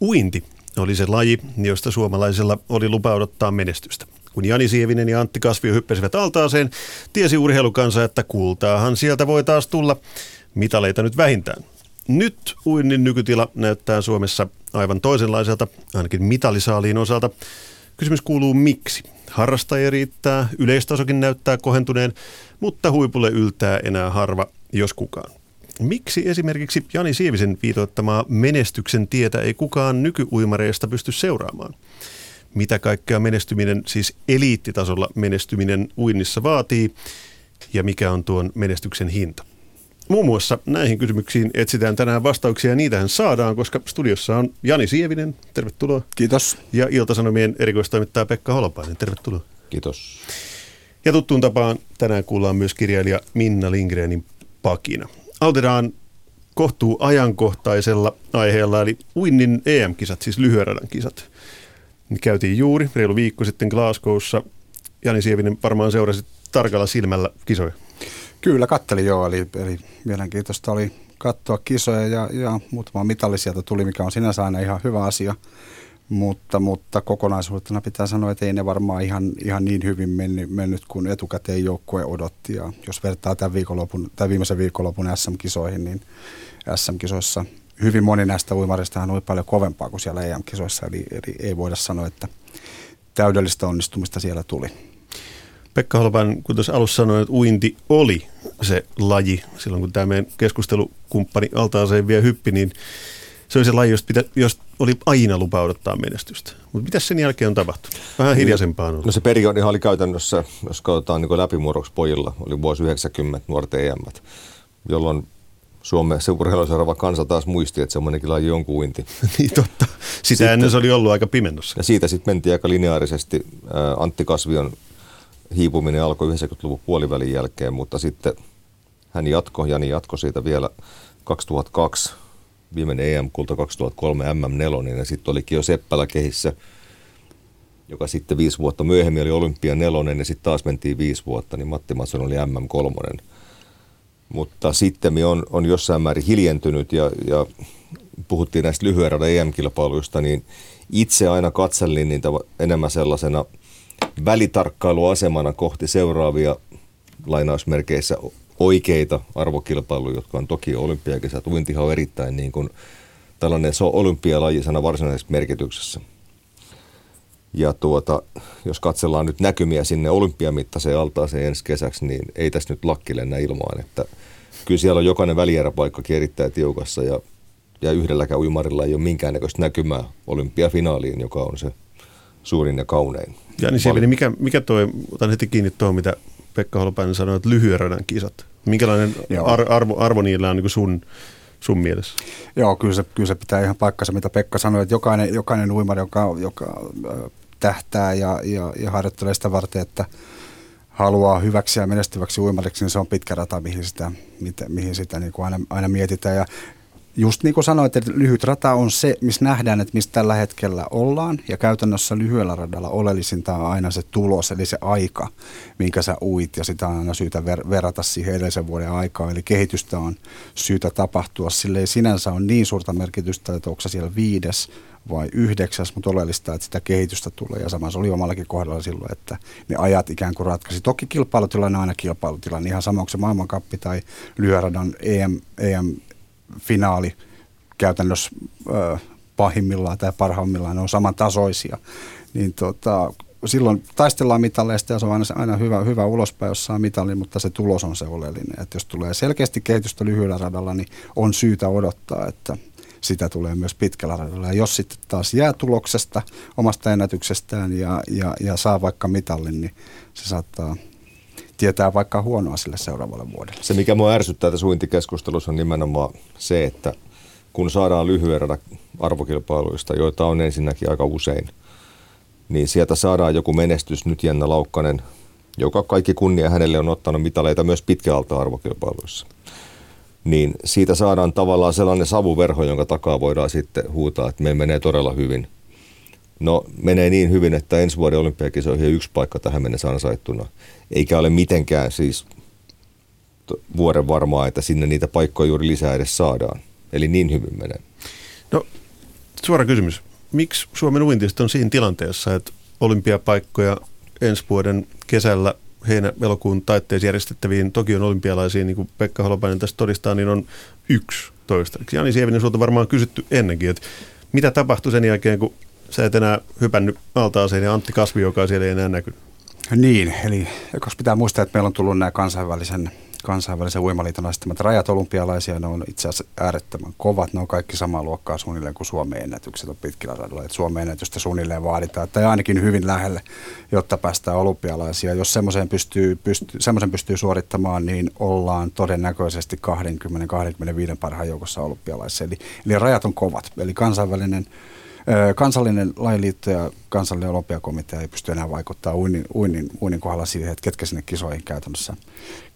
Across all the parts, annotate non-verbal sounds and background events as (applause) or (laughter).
Uinti oli se laji, josta suomalaisella oli lupa odottaa menestystä. Kun Jani Sievinen ja Antti Kasvio hyppäsivät altaaseen, tiesi urheilukansa, että kultaahan sieltä voi taas tulla mitaleita nyt vähintään. Nyt uinnin nykytila näyttää Suomessa aivan toisenlaiselta, ainakin mitalisaaliin osalta. Kysymys kuuluu miksi? Harrastajia riittää, yleistasokin näyttää kohentuneen, mutta huipulle yltää enää harva, jos kukaan. Miksi esimerkiksi Jani Sievisen viitoittamaa menestyksen tietä ei kukaan nykyuimareista pysty seuraamaan? Mitä kaikkea menestyminen, siis eliittitasolla menestyminen uinnissa vaatii ja mikä on tuon menestyksen hinta? Muun muassa näihin kysymyksiin etsitään tänään vastauksia ja niitähän saadaan, koska studiossa on Jani Sievinen, tervetuloa. Kiitos. Ja Iltasanomien erikoistoimittaja Pekka Holopainen, tervetuloa. Kiitos. Ja tuttuun tapaan tänään kuullaan myös kirjailija Minna Lindgrenin pakina. Aloitetaan kohtuu ajankohtaisella aiheella, eli uinnin EM-kisat, siis lyhyen kisat. Ne käytiin juuri reilu viikko sitten Glasgowssa. Jani Sievinen varmaan seurasi tarkalla silmällä kisoja. Kyllä, kattelin joo, eli, eli mielenkiintoista oli katsoa kisoja ja, ja muutama mitalli sieltä tuli, mikä on sinänsä aina ihan hyvä asia. Mutta, mutta kokonaisuutena pitää sanoa, että ei ne varmaan ihan, ihan niin hyvin mennyt, mennyt kuin etukäteen joukkue odotti. Ja jos vertaa tämän, viikonlopun, tämän viimeisen viikonlopun SM-kisoihin, niin SM-kisoissa hyvin moni näistä uimareista oli paljon kovempaa kuin siellä EM-kisoissa. Eli, eli ei voida sanoa, että täydellistä onnistumista siellä tuli. Pekka Holopan, kun tuossa alussa sanoin, että uinti oli se laji, silloin kun tämä meidän keskustelukumppani altaaseen vielä hyppi, niin se oli se laji, josta, pitä, josta oli aina lupa odottaa menestystä. Mutta mitä sen jälkeen on tapahtunut? Vähän niin. hiljaisempaa on No se periodihan oli käytännössä, jos katsotaan niin läpimurroksi pojilla, oli vuosi 90 nuorten EM, jolloin Suomen se urheiluseuraava kansa taas muisti, että semmoinenkin laji on kuinti. (laughs) niin totta. Sitä sitten, ennen se oli ollut aika pimennossa. Ja siitä sitten mentiin aika lineaarisesti. Antti Kasvion hiipuminen alkoi 90-luvun puolivälin jälkeen, mutta sitten hän jatkoi, Jani jatkoi siitä vielä 2002, viimeinen EM-kulta 2003 MM4, ja sitten olikin jo Seppälä kehissä, joka sitten viisi vuotta myöhemmin oli Olympia nelonen, ja sitten taas mentiin viisi vuotta, niin Matti Matson oli MM3. Mutta sitten on, on jossain määrin hiljentynyt, ja, ja puhuttiin näistä lyhyen radan EM-kilpailuista, niin itse aina katsellin niitä enemmän sellaisena – välitarkkailuasemana kohti seuraavia lainausmerkeissä oikeita arvokilpailuja, jotka on toki olympiakisat. Uintihan on erittäin niin kuin tällainen se on olympialajisena varsinaisessa merkityksessä. Ja tuota, jos katsellaan nyt näkymiä sinne olympiamittaiseen altaaseen ensi kesäksi, niin ei tässä nyt lakki lennä ilmaan. Että kyllä siellä on jokainen välieräpaikkakin erittäin tiukassa ja, ja yhdelläkään uimarilla ei ole minkäännäköistä näkymää olympiafinaaliin, joka on se suurin ja kaunein. Jani Sieveni, mikä, mikä toi, otan heti kiinni tuohon, mitä Pekka Holopainen sanoi, että lyhyen radan kisat. Minkälainen ar- arvo, arvo niillä on niin sun, sun mielessä? Joo, kyllä se, kyllä se pitää ihan paikkansa, mitä Pekka sanoi, että jokainen, jokainen uimari, joka, joka tähtää ja, ja, ja harjoittelee sitä varten, että haluaa hyväksi ja menestyväksi uimariksi, niin se on pitkä rata, mihin sitä, mihin sitä niin kuin aina, aina mietitään. Ja just niin kuin sanoit, että lyhyt rata on se, missä nähdään, että mistä tällä hetkellä ollaan. Ja käytännössä lyhyellä radalla oleellisinta on aina se tulos, eli se aika, minkä sä uit. Ja sitä on aina syytä ver- verrata siihen edellisen vuoden aikaan. Eli kehitystä on syytä tapahtua. Sille ei sinänsä ole niin suurta merkitystä, että onko siellä viides vai yhdeksäs, mutta oleellista, että sitä kehitystä tulee. Ja sama se oli omallakin kohdalla silloin, että ne ajat ikään kuin ratkaisi. Toki kilpailutilanne on aina kilpailutilanne, ihan sama onko se maailmankappi tai lyhyradan EM, EM finaali käytännössä pahimmillaan tai parhaimmillaan ne on samantasoisia, niin tota, silloin taistellaan mitalleista ja se on aina, aina hyvä, hyvä ulospäin, jos saa mitalin, mutta se tulos on se oleellinen. Että jos tulee selkeästi kehitystä lyhyellä radalla, niin on syytä odottaa, että sitä tulee myös pitkällä radalla. Ja jos sitten taas jää tuloksesta, omasta ennätyksestään ja, ja, ja saa vaikka mitallin, niin se saattaa tietää vaikka huonoa sille seuraavalle vuodelle. Se, mikä mua ärsyttää tässä uintikeskustelussa on nimenomaan se, että kun saadaan lyhyen radan arvokilpailuista, joita on ensinnäkin aika usein, niin sieltä saadaan joku menestys, nyt Jenna Laukkanen, joka kaikki kunnia hänelle on ottanut mitaleita myös pitkäalta arvokilpailuissa. Niin siitä saadaan tavallaan sellainen savuverho, jonka takaa voidaan sitten huutaa, että me menee todella hyvin. No menee niin hyvin, että ensi vuoden olympiakisoihin yksi paikka tähän mennessä ansaittuna. Eikä ole mitenkään siis vuoden varmaa, että sinne niitä paikkoja juuri lisää edes saadaan. Eli niin hyvin menee. No suora kysymys. Miksi Suomen uintista on siinä tilanteessa, että olympiapaikkoja ensi vuoden kesällä heinä-elokuun taitteessa järjestettäviin Tokion olympialaisiin, niin kuin Pekka Holopainen tästä todistaa, niin on yksi toistaiseksi. Jani Sievinen, sulta varmaan kysytty ennenkin, että mitä tapahtui sen jälkeen, kun sä et enää hypännyt altaaseen ja Antti Kasvi, joka siellä ei enää näkynyt? Niin, eli koska pitää muistaa, että meillä on tullut nämä kansainvälisen kansainvälisen uimaliiton asettamat rajat olympialaisia, ne on itse asiassa äärettömän kovat. Ne on kaikki samaa luokkaa suunnilleen kuin Suomen ennätykset on pitkillä radoilla. Et Suomen ennätystä suunnilleen vaaditaan, tai ainakin hyvin lähelle, jotta päästään olympialaisia. Jos semmoisen pystyy, pystyy, pystyy suorittamaan, niin ollaan todennäköisesti 20-25 parhaan joukossa olympialaisissa. Eli, eli rajat on kovat. Eli kansainvälinen Kansallinen lajiliitto ja kansallinen olympiakomitea ei pysty enää vaikuttaa uinnin, uinnin, uinnin kohdalla siihen, että ketkä sinne kisoihin käytännössä,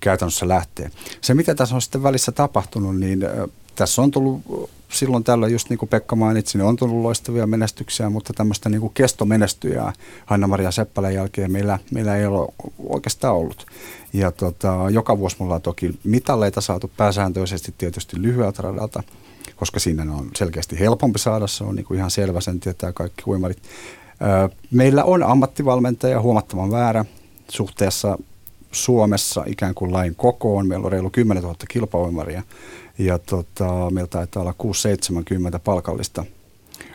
käytännössä lähtee. Se, mitä tässä on sitten välissä tapahtunut, niin tässä on tullut silloin tällä, just niin kuin Pekka mainitsi, niin on tullut loistavia menestyksiä, mutta tämmöistä niin kuin kestomenestyjää Hanna-Maria Seppälän jälkeen meillä, meillä ei ole oikeastaan ollut. Ja tota, joka vuosi mulla on toki mitalleita saatu pääsääntöisesti tietysti lyhyeltä radalta – koska siinä on selkeästi helpompi saada, se on niin kuin ihan selvä, sen tietää kaikki uimarit. Meillä on ammattivalmentaja huomattavan väärä suhteessa Suomessa ikään kuin lain kokoon. Meillä on reilu 10 000 kilpauimaria ja tota, meillä taitaa olla 6-70 palkallista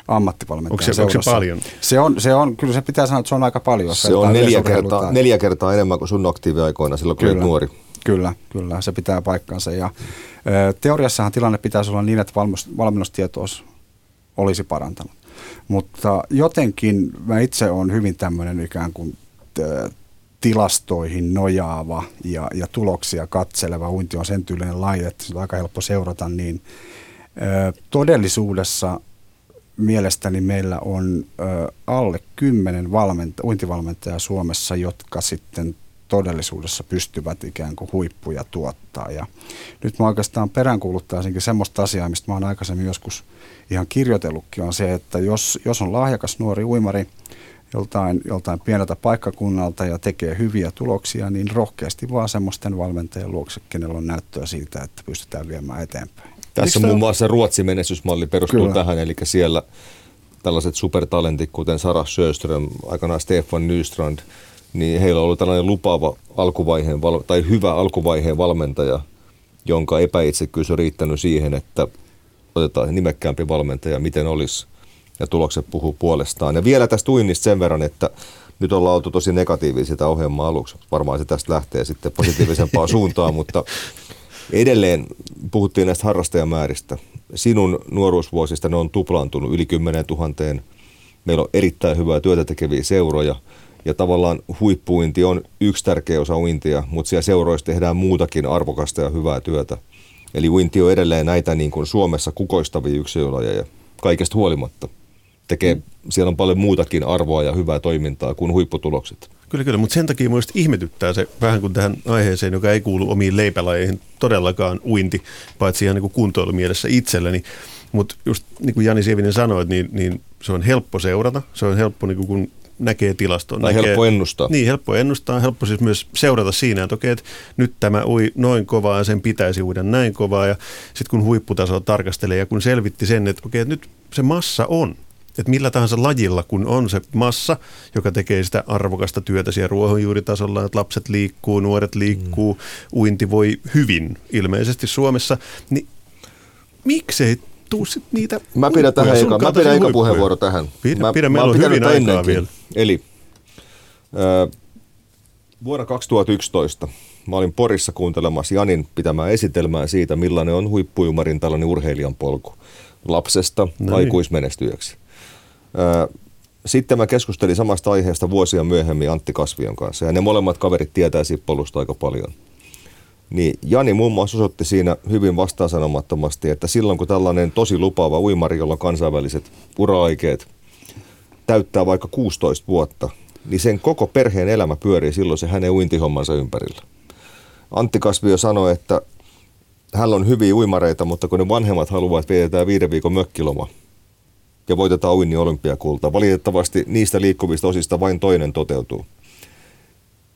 ammattivalmentaja onko se, onko se paljon? Se on, se on, kyllä se pitää sanoa, että se on aika paljon. Se on neljä kertaa, neljä kertaa enemmän kuin sun aktiiviaikoina silloin, kun olit nuori. Kyllä, kyllä, se pitää paikkansa. Ja, ö, teoriassahan tilanne pitäisi olla niin, että valmennustietos olisi parantanut. Mutta jotenkin mä itse olen hyvin tämmöinen ikään kuin ö, tilastoihin nojaava ja, ja tuloksia katseleva. Uinti on sen tyylinen laji, että se on aika helppo seurata, niin ö, todellisuudessa mielestäni meillä on ö, alle kymmenen valmenta- uintivalmentajaa Suomessa, jotka sitten todellisuudessa pystyvät ikään kuin huippuja tuottaa. Ja nyt mä oikeastaan peräänkuuluttaisinkin semmoista asiaa, mistä mä oon aikaisemmin joskus ihan kirjoitellutkin, on se, että jos, jos on lahjakas nuori uimari joltain, joltain pieneltä paikkakunnalta ja tekee hyviä tuloksia, niin rohkeasti vaan semmoisten valmentajien luokse, kenellä on näyttöä siitä, että pystytään viemään eteenpäin. Tässä muun muassa Ruotsin menestysmalli perustuu Kyllä. tähän, eli siellä tällaiset supertalentit, kuten Sara Sjöström, aikanaan Stefan Nystrand, niin heillä on ollut tällainen lupaava alkuvaiheen, tai hyvä alkuvaiheen valmentaja, jonka epäitsekkyys on riittänyt siihen, että otetaan nimekkäämpi valmentaja, miten olisi, ja tulokset puhuu puolestaan. Ja vielä tästä uinnista sen verran, että nyt ollaan oltu tosi negatiivisia sitä ohjelmaa aluksi. Varmaan se tästä lähtee sitten positiivisempaan (laughs) suuntaan, mutta edelleen puhuttiin näistä harrastajamääristä. Sinun nuoruusvuosista ne on tuplaantunut yli 10 000. Meillä on erittäin hyvää työtä tekeviä seuroja – ja tavallaan huippuinti on yksi tärkeä osa uintia, mutta siellä seuroissa tehdään muutakin arvokasta ja hyvää työtä. Eli uinti on edelleen näitä niin kuin Suomessa kukoistavia yksilölajeja kaikesta huolimatta. Tekee, mm. Siellä on paljon muutakin arvoa ja hyvää toimintaa kuin huipputulokset. Kyllä, kyllä, mutta sen takia minusta ihmetyttää se vähän kuin tähän aiheeseen, joka ei kuulu omiin leipälajeihin todellakaan uinti, paitsi ihan niin kuntoilumielessä itselleni. Mutta just niin kuin Jani Sievinen sanoi, niin, niin se on helppo seurata, se on helppo, niin kuin kun näkee tilaston. Tai näkee, helppo ennustaa. Niin, helppo ennustaa. Helppo siis myös seurata siinä, että okei, että nyt tämä ui noin kovaa ja sen pitäisi uida näin kovaa. Ja sitten kun huipputasoa tarkastelee ja kun selvitti sen, että okei, että nyt se massa on. Että millä tahansa lajilla, kun on se massa, joka tekee sitä arvokasta työtä siellä ruohonjuuritasolla, että lapset liikkuu, nuoret liikkuu, mm. uinti voi hyvin ilmeisesti Suomessa, niin miksei tuu sit niitä Mä pidän tähän eka, mä pidän eka puheenvuoro tähän. Pidä, mä, pidä meillä on hyvin aikaa ennenkin. vielä. Eli äh, vuonna 2011 mä olin Porissa kuuntelemassa Janin pitämään esitelmää siitä, millainen on huippujumarin tällainen urheilijan polku lapsesta niin. aikuismenestyjäksi. Äh, sitten mä keskustelin samasta aiheesta vuosia myöhemmin Antti Kasvion kanssa ja ne molemmat kaverit tietää siitä polusta aika paljon – niin Jani muun muassa osoitti siinä hyvin vastaansanomattomasti, että silloin kun tällainen tosi lupaava uimari, jolla on kansainväliset ura-aikeet, täyttää vaikka 16 vuotta, niin sen koko perheen elämä pyörii silloin se hänen uintihommansa ympärillä. Antti Kasvio sanoi, että hän on hyviä uimareita, mutta kun ne vanhemmat haluavat, että vietetään viiden viikon mökkiloma ja voitetaan uinnin olympiakulta. Valitettavasti niistä liikkuvista osista vain toinen toteutuu.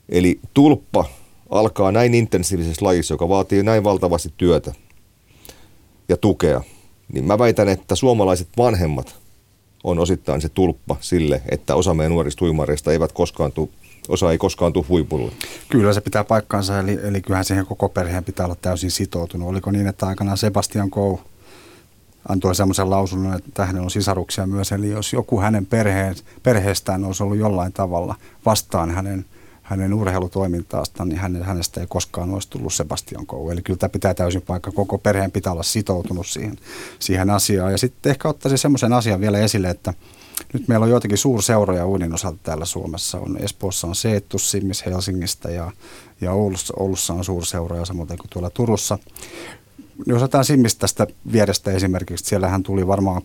Eli tulppa alkaa näin intensiivisessä lajissa, joka vaatii näin valtavasti työtä ja tukea, niin mä väitän, että suomalaiset vanhemmat on osittain se tulppa sille, että osa meidän nuorista uimareista eivät koskaan tule osa ei koskaan tule huipulle. Kyllä se pitää paikkaansa, eli, eli kyllähän siihen koko perheen pitää olla täysin sitoutunut. Oliko niin, että aikanaan Sebastian Kou antoi semmoisen lausunnon, että hänellä on sisaruksia myös, eli jos joku hänen perheen, perheestään olisi ollut jollain tavalla vastaan hänen, hänen urheilutoimintaastaan, niin hänestä ei koskaan olisi tullut Sebastian Kou. Eli kyllä tämä pitää täysin paikka, koko perheen pitää olla sitoutunut siihen, siihen asiaan. Ja sitten ehkä ottaisin semmoisen asian vielä esille, että nyt meillä on joitakin suurseuroja uinin osalta täällä Suomessa. On Espoossa on Seettus, Simmis Helsingistä ja, ja Oulussa, Oulussa on suurseuroja samoin kuin tuolla Turussa. Jos otetaan Simmistä tästä vierestä esimerkiksi, siellähän tuli varmaan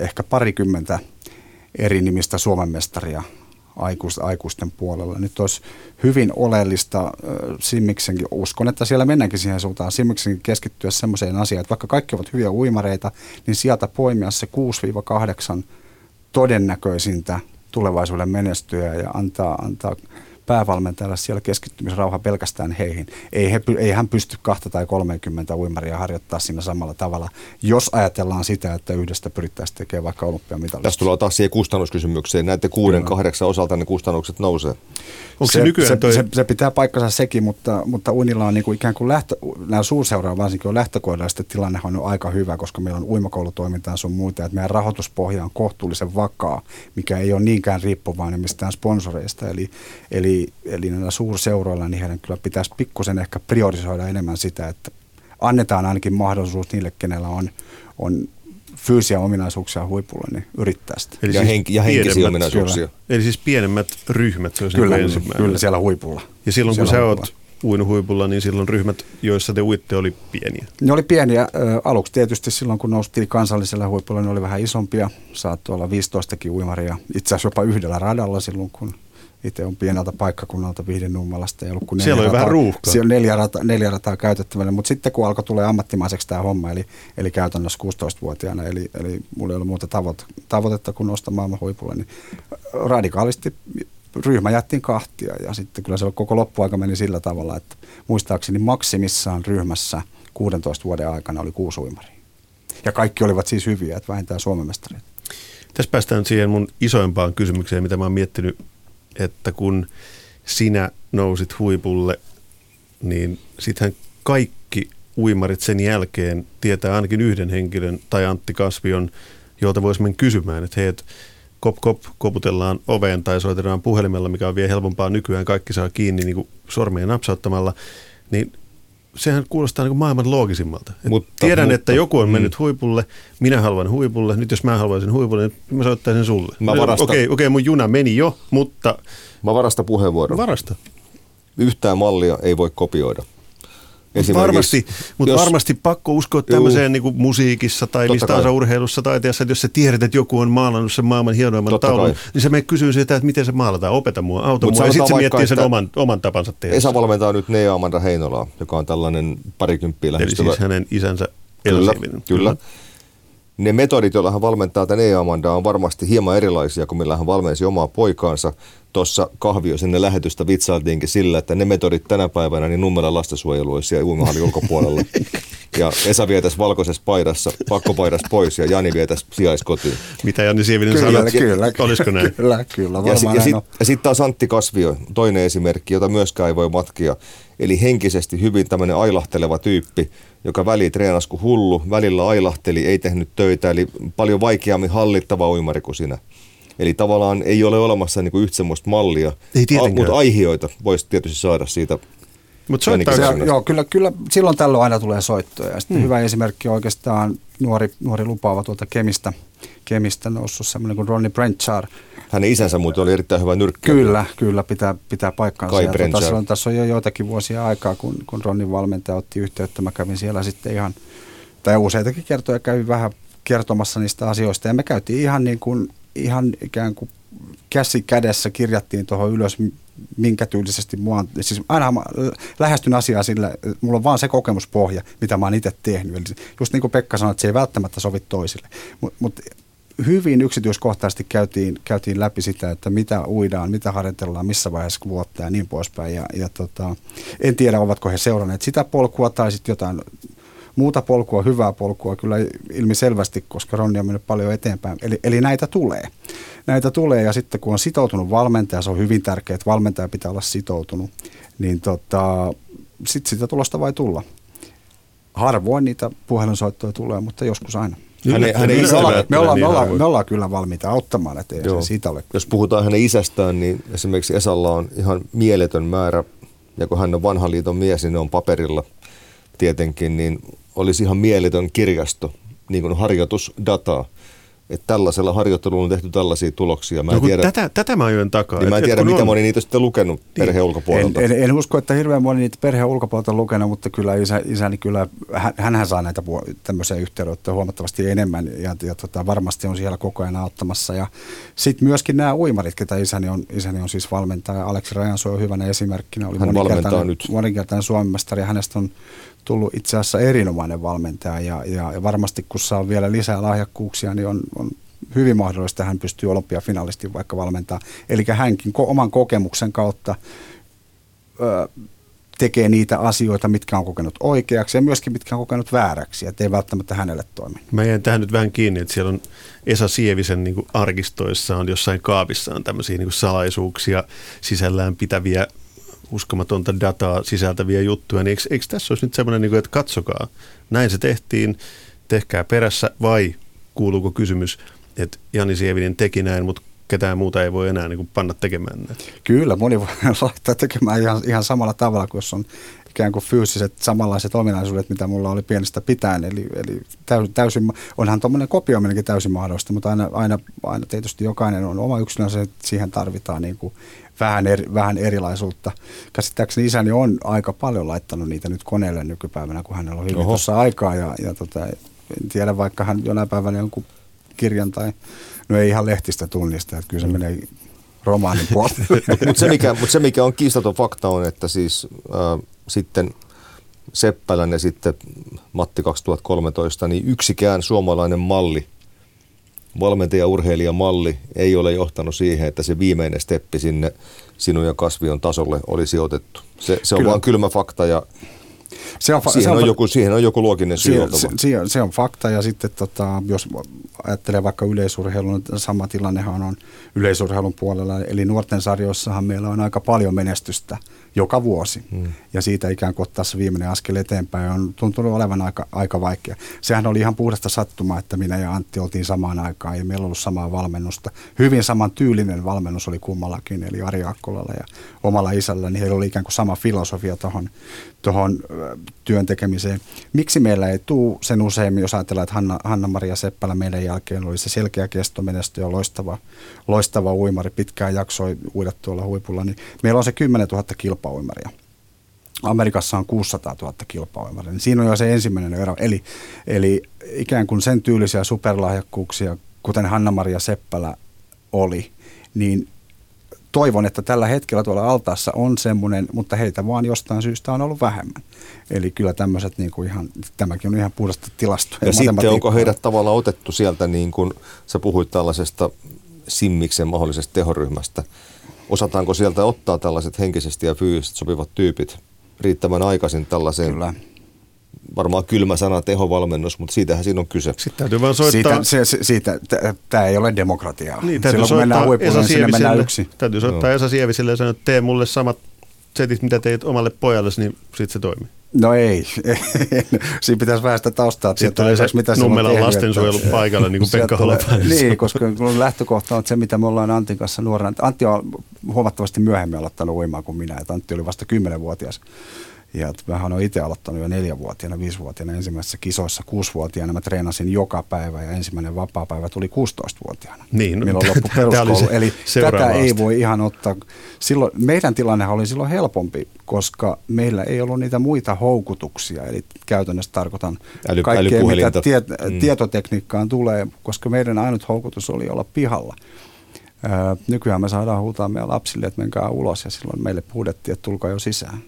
ehkä parikymmentä eri nimistä Suomen mestaria aikuisten puolella. Nyt olisi hyvin oleellista Simmiksenkin, uskon, että siellä mennäänkin siihen suuntaan, Simmiksenkin keskittyä semmoiseen asiaan, että vaikka kaikki ovat hyviä uimareita, niin sieltä poimia se 6-8 todennäköisintä tulevaisuuden menestyä ja antaa, antaa päävalmentajalle siellä keskittymisrauha pelkästään heihin. Ei, he, ei hän pysty kahta tai 30 uimaria harjoittaa siinä samalla tavalla, jos ajatellaan sitä, että yhdestä pyrittäisiin tekemään vaikka olympiamitalista. Tässä tulee taas siihen kustannuskysymykseen. Näiden kuuden, kahdeksan osalta ne kustannukset nousee. Onko se, se, nykyään toi... se, se, pitää paikkansa sekin, mutta, mutta unilla on niin kuin ikään kuin lähtö, nämä suurseuraa varsinkin on lähtökohdallisesti tilanne on aika hyvä, koska meillä on uimakoulutoimintaa sun muuta, että meidän rahoituspohja on kohtuullisen vakaa, mikä ei ole niinkään riippuvainen mistään sponsoreista. Eli, eli, eli näillä suurseuroilla, niin heidän kyllä pitäisi pikkusen ehkä priorisoida enemmän sitä, että annetaan ainakin mahdollisuus niille, kenellä on, on fyysisiä ominaisuuksia huipulla, niin yrittää sitä. Eli ja, siis henki, ja henkisiä ominaisuuksia. Kyllä. Eli siis pienemmät ryhmät, se olisi kyllä, niin ensimmäinen. Kyllä, siellä huipulla. Ja silloin siellä kun sä oot uinut huipulla, niin silloin ryhmät, joissa te uitte, oli pieniä? Ne oli pieniä. Aluksi tietysti silloin, kun noustiin kansallisella huipulla, ne oli vähän isompia. Saattoi olla 15 uimaria, itse asiassa jopa yhdellä radalla silloin, kun itse on pieneltä paikkakunnalta Nummalasta. Ei ollut kuin Siellä oli rataa, vähän ruuhkaa. Siellä on neljä, rata, neljä rataa käytettävänä, mutta sitten kun alkoi tulee ammattimaiseksi tämä homma, eli, eli käytännössä 16-vuotiaana, eli, eli mulla ei ollut muuta tavoite, tavoitetta kuin nostaa maailman huipulle, niin radikaalisti ryhmä jättiin kahtia ja sitten kyllä se koko loppuaika meni sillä tavalla, että muistaakseni maksimissaan ryhmässä 16 vuoden aikana oli kuusi uimaria. Ja kaikki olivat siis hyviä, että vähintään Suomen mestareita. Tässä päästään siihen mun isoimpaan kysymykseen, mitä mä oon miettinyt että kun sinä nousit huipulle, niin sittenhän kaikki uimarit sen jälkeen tietää ainakin yhden henkilön tai Antti Kasvion, jolta voisi mennä kysymään, että hei, et kop kop, koputellaan oveen tai soitetaan puhelimella, mikä on vielä helpompaa. Nykyään, kaikki saa kiinni niin sormien napsauttamalla, niin sehän kuulostaa niin maailman loogisimmalta. mutta, tiedän, mutta, että joku on mm. mennyt mm. huipulle, minä haluan huipulle, nyt jos mä haluaisin huipulle, niin mä soittaisin sulle. Mä varasta, okei, okei, mun juna meni jo, mutta... Mä varasta puheenvuoron. Varasta. Yhtään mallia ei voi kopioida. Varmasti, mutta jos, varmasti pakko uskoa tämmöiseen niin kuin musiikissa tai mistä tahansa urheilussa tai että jos sä tiedät, että joku on maalannut sen maailman hienoimman Totta taulun, kai. niin se me kysyy sitä, että miten se maalataan, opeta mua, auta Mut mua, ja sitten se miettii sen oman, oman tapansa tehdä. Esa valmentaa nyt Nea Amanda Heinolaa, joka on tällainen parikymppiä lähestyvä. Eli siis hänen isänsä Kyllä, kyllä. kyllä ne metodit, joilla hän valmentaa tämän E-Amandaa, on varmasti hieman erilaisia kuin millä hän valmensi omaa poikaansa. Tuossa kahvio sinne lähetystä vitsailtiinkin sillä, että ne metodit tänä päivänä, niin Nummelan lastensuojelu olisi siellä uimahallin ulkopuolella. (laughs) Ja Esa vietäisi valkoisessa paidassa, pakkopaidassa pois ja Jani vietäisi sijaiskotiin. Mitä Jani Sievinen kyllä, sanoi? Kyllä, Olisiko näin? Kyllä, kyllä. Ja, ja sitten sit taas Antti Kasvio, toinen esimerkki, jota myöskään ei voi matkia. Eli henkisesti hyvin tämmöinen ailahteleva tyyppi, joka väli treenasi kuin hullu, välillä ailahteli, ei tehnyt töitä, eli paljon vaikeammin hallittava uimari kuin sinä. Eli tavallaan ei ole olemassa niin kuin yhtä semmoista mallia, ei A, mutta aihioita voisi tietysti saada siitä mutta soittaako Joo, kyllä, kyllä silloin tällöin aina tulee soittoja. Ja sitten hmm. hyvä esimerkki on oikeastaan nuori, nuori lupaava tuolta Kemistä, Kemistä noussut semmoinen kuin Ronnie Brenchard. Hänen isänsä muuten oli erittäin hyvä nyrkkä. Kyllä, kyllä pitää, pitää paikkaansa. Kai tuota, silloin, tässä on jo joitakin vuosia aikaa, kun, kun Ronnin valmentaja otti yhteyttä. Mä kävin siellä sitten ihan, tai useitakin kertoja kävin vähän kertomassa niistä asioista. Ja me käytiin ihan niin kuin, ihan ikään kuin käsi kädessä kirjattiin tuohon ylös, minkä tyylisesti mua on, siis aina mä lähestyn asiaa sillä, mulla on vaan se kokemuspohja, mitä mä oon itse tehnyt. Eli just niin kuin Pekka sanoi, että se ei välttämättä sovi toisille. Mutta mut hyvin yksityiskohtaisesti käytiin, käytiin läpi sitä, että mitä uidaan, mitä harjoitellaan, missä vaiheessa vuotta ja niin poispäin. Ja, ja tota, en tiedä, ovatko he seuranneet sitä polkua tai sitten jotain muuta polkua, hyvää polkua kyllä ilmiselvästi, koska Ronni on mennyt paljon eteenpäin. Eli, eli näitä tulee. Näitä tulee ja sitten kun on sitoutunut valmentaja, se on hyvin tärkeää, että valmentaja pitää olla sitoutunut, niin tota, sitten sitä tulosta vai tulla. Harvoin niitä puhelinsoittoja tulee, mutta joskus aina. Hänen, hänen Me isä, ollaan, me, ollaan, me, niin ollaan, harvoin. me ollaan kyllä valmiita auttamaan, että ei Joo. siitä ole. Jos puhutaan hänen isästään, niin esimerkiksi Esalla on ihan mieletön määrä, ja kun hän on vanhan liiton mies, niin ne on paperilla tietenkin, niin olisi ihan mieletön kirjasto, niin kuin harjoitusdataa. Että tällaisella harjoittelulla on tehty tällaisia tuloksia. Mä en No, tiedä, tätä, tätä mä ajoin takaa. niin mä en tiedä mitä on- moni niitä on sitten lukenut perheen En, ulkopuolelta. en, en, usko, että hirveän moni niitä perheen ulkopuolelta on lukenut, mutta kyllä isä, isäni kyllä, hän, hänhän saa näitä tämmöisiä yhteydenottoja huomattavasti enemmän ja, ja tota, varmasti on siellä koko ajan auttamassa. Ja sitten myöskin nämä uimarit, ketä isäni on, isäni on siis valmentaja. Aleksi Rajansuo on hyvänä esimerkkinä. Oli Hän valmentaa nyt. Monikertainen Suomen mestari ja hänestä on tullut itse asiassa erinomainen valmentaja ja, ja, varmasti kun saa vielä lisää lahjakkuuksia, niin on, on hyvin mahdollista, että hän pystyy olympiafinalistin vaikka valmentaa. Eli hänkin ko- oman kokemuksen kautta ö, tekee niitä asioita, mitkä on kokenut oikeaksi ja myöskin mitkä on kokenut vääräksi, että ei välttämättä hänelle toimi. Mä jäin tähän nyt vähän kiinni, että siellä on Esa Sievisen niin arkistoissa on jossain kaapissa on tämmöisiä niin salaisuuksia sisällään pitäviä uskomatonta dataa sisältäviä juttuja, niin eikö, eikö tässä olisi nyt semmoinen, niin kuin, että katsokaa, näin se tehtiin, tehkää perässä vai kuuluuko kysymys, että Jani Sievinen teki näin, mutta ketään muuta ei voi enää niin kuin panna tekemään näitä. Kyllä, moni voi (laughs) laittaa tekemään ihan, ihan samalla tavalla, kun jos on ikään kuin fyysiset samanlaiset ominaisuudet, mitä mulla oli pienestä pitäen. Eli, eli täysin, täysin, onhan tuommoinen kopioiminenkin täysin mahdollista, mutta aina, aina, aina tietysti jokainen on oma yksilönsä, että siihen tarvitaan niin kuin vähän, eri, vähän erilaisuutta. Käsittääkseni isäni on aika paljon laittanut niitä nyt koneelle nykypäivänä, kun hänellä on hyvin tuossa aikaa. Ja, ja tota, en tiedä, vaikka hän jonain päivänä jonkun kirjan tai, no ei ihan lehtistä tunnista, että kyllä se menee romaanin puolelle. (laughs) Mutta se, mikä, mut se, mikä on kiistaton fakta on, että siis äh, sitten Seppälän ja sitten Matti 2013, niin yksikään suomalainen malli, valmentaja-urheilijamalli ei ole johtanut siihen, että se viimeinen steppi sinne sinun ja kasvion tasolle olisi otettu. Se, se on Kyllä. vaan kylmä fakta ja Se on, fa- siihen se on, fa- joku, siihen on joku looginen syy se, se, se, on- se on fakta ja sitten tota, jos ajattelee vaikka yleisurheilun, niin sama tilannehan on yleisurheilun puolella. Eli nuorten sarjoissahan meillä on aika paljon menestystä joka vuosi. Hmm. Ja siitä ikään kuin ottaa se viimeinen askel eteenpäin on tuntunut olevan aika, aika vaikea. Sehän oli ihan puhdasta sattumaa, että minä ja Antti oltiin samaan aikaan ja meillä ollut samaa valmennusta. Hyvin saman tyylinen valmennus oli kummallakin, eli Ari Akkolalla ja omalla isällä, niin heillä oli ikään kuin sama filosofia tuohon tohon, työn tekemiseen. Miksi meillä ei tule sen useimmin, jos ajatellaan, että Hanna, Hanna-Maria Seppälä meidän jälkeen oli se selkeä kestomenestyjä, loistava, loistava uimari, pitkään jaksoi uida tuolla huipulla, niin meillä on se 10 000 kilpauimaria. Amerikassa on 600 000 kilpauimaria, niin siinä on jo se ensimmäinen ero. Eli, eli ikään kuin sen tyylisiä superlahjakkuuksia, kuten Hanna-Maria Seppälä oli, niin toivon, että tällä hetkellä tuolla altaassa on semmoinen, mutta heitä vaan jostain syystä on ollut vähemmän. Eli kyllä tämmöiset niin kuin ihan, tämäkin on ihan puhdasta tilastoa. Ja sitten onko heidät tavallaan otettu sieltä, niin kuin sä puhuit tällaisesta Simmiksen mahdollisesta tehoryhmästä. Osataanko sieltä ottaa tällaiset henkisesti ja fyysisesti sopivat tyypit riittävän aikaisin tällaiseen, Kyllä. varmaan kylmä sana tehovalmennus, mutta siitähän siinä on kyse. Sitten täytyy vaan soittaa... Siitä, se, siitä, tämä ei ole demokratiaa. Niin, täytyy Silloin kun mennään huipulle, Esa niin sinne mennään yksi. täytyy soittaa Esa Sieviselle ja sanoa, että tee mulle samat setit, mitä teit omalle pojallesi, niin sitten se toimii. No ei, (laughs) siinä pitäisi vähän sitä taustaa Sitten tulee se mitä Nummelan lastensuojelu paikalla, niin kuin Pekka Holopainen. Niin, koska lähtökohta on että se, mitä me ollaan Antin kanssa nuorena. Antti on huomattavasti myöhemmin aloittanut uimaa kuin minä, että Antti oli vasta 10-vuotias. Ja vähän on itse aloittanut jo neljävuotiaana, viisivuotiaana ensimmäisissä kisoissa. Kuusivuotiaana mä treenasin joka päivä ja ensimmäinen vapaa-päivä tuli 16-vuotiaana. Niin, no, milloin loppu peruskoulu. se Eli tätä ei aste. voi ihan ottaa. Silloin, meidän tilannehan oli silloin helpompi, koska meillä ei ollut niitä muita houkutuksia. Eli käytännössä tarkoitan Äly- kaikkea, mitä tiet, Mm. tietotekniikkaan tulee, koska meidän ainut houkutus oli olla pihalla. Öö, nykyään me saadaan huutaa meidän lapsille, että menkää ulos ja silloin meille huudettiin, että tulkaa jo sisään.